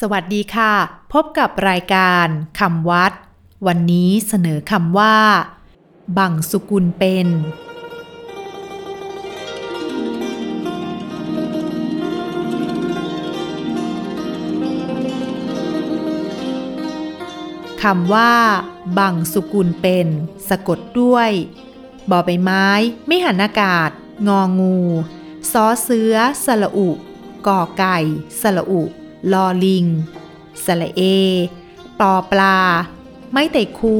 สวัสดีค่ะ พบกับรายการคำวัด วันนี้เสนอคำว่า บังสุกุลเป็น คำว่า บังสุกุลเป็น สะกดด้วยบอใบไม้ ไม่หันอากาศ งองูซอเสือสระอุกอไก่สระอุ ลอลิง สระเอ ปอปลา ไม่ไต่คู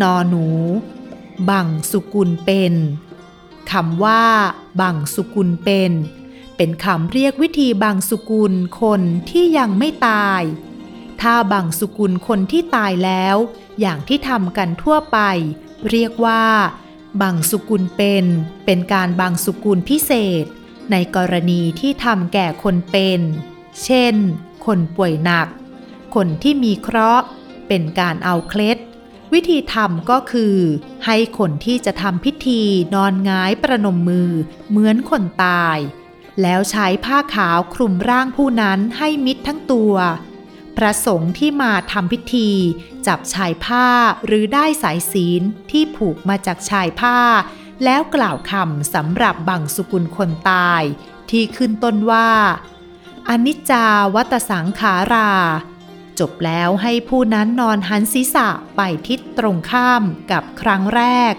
นอหนู บังสุกุลเป็นคำว่า บังสุกุลเป็น เป็นคำเรียกวิธีบังสุกุลคนที่ยังไม่ตาย ถ้าบังสุกุลคนที่ตายแล้ว อย่างที่ทำกันทั่วไป เรียกว่าบังสุกุลเป็น เป็นการบังสุกุลพิเศษ ในกรณีที่ทำแก่คนเป็น เช่น คนป่วยหนัก คนที่มีเคราะห์ เป็นการเอาเคล็ด วิธีทำก็คือ ให้คนที่จะทำพิธีนอนงายประนมมือ เหมือนคนตาย แล้วใช้ผ้าขาวคลุมร่างผู้นั้นให้มิดทั้งตัว พระสงฆ์ที่มาทำพิธี จับชายผ้าหรือได้สายศีลที่ผูกมาจากชายผ้า แล้วกล่าวคำสำหรับบังสุกุลคนตาย ที่ขึ้นต้นว่า อนิจจาวัตสังขารา จบแล้วให้ผู้นั้นนอนหันศีรษะไปทิศตรงข้ามกับครั้งแรก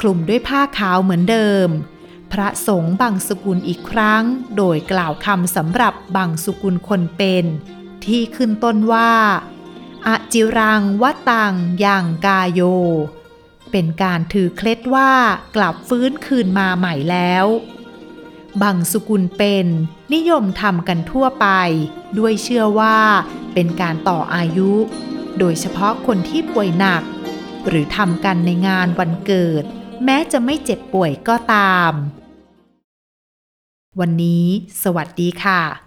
คลุมด้วยผ้าขาวเหมือนเดิม พระสงฆ์บังสุกุลอีกครั้ง โดยกล่าวคำสำหรับบังสุกุลคนเป็น ที่ขึ้นต้นว่าอจิรังวตังยังกาโย เป็นการถือเคล็ดว่ากลับฟื้นคืนมาใหม่แล้ว บางสุกุลเป็นนิยมทำกันทั่วไป ด้วยเชื่อว่าเป็นการต่ออายุ โดยเฉพาะคนที่ป่วยหนัก หรือทำกันในงานวันเกิด แม้จะไม่เจ็บป่วยก็ตาม วันนี้ สวัสดีค่ะ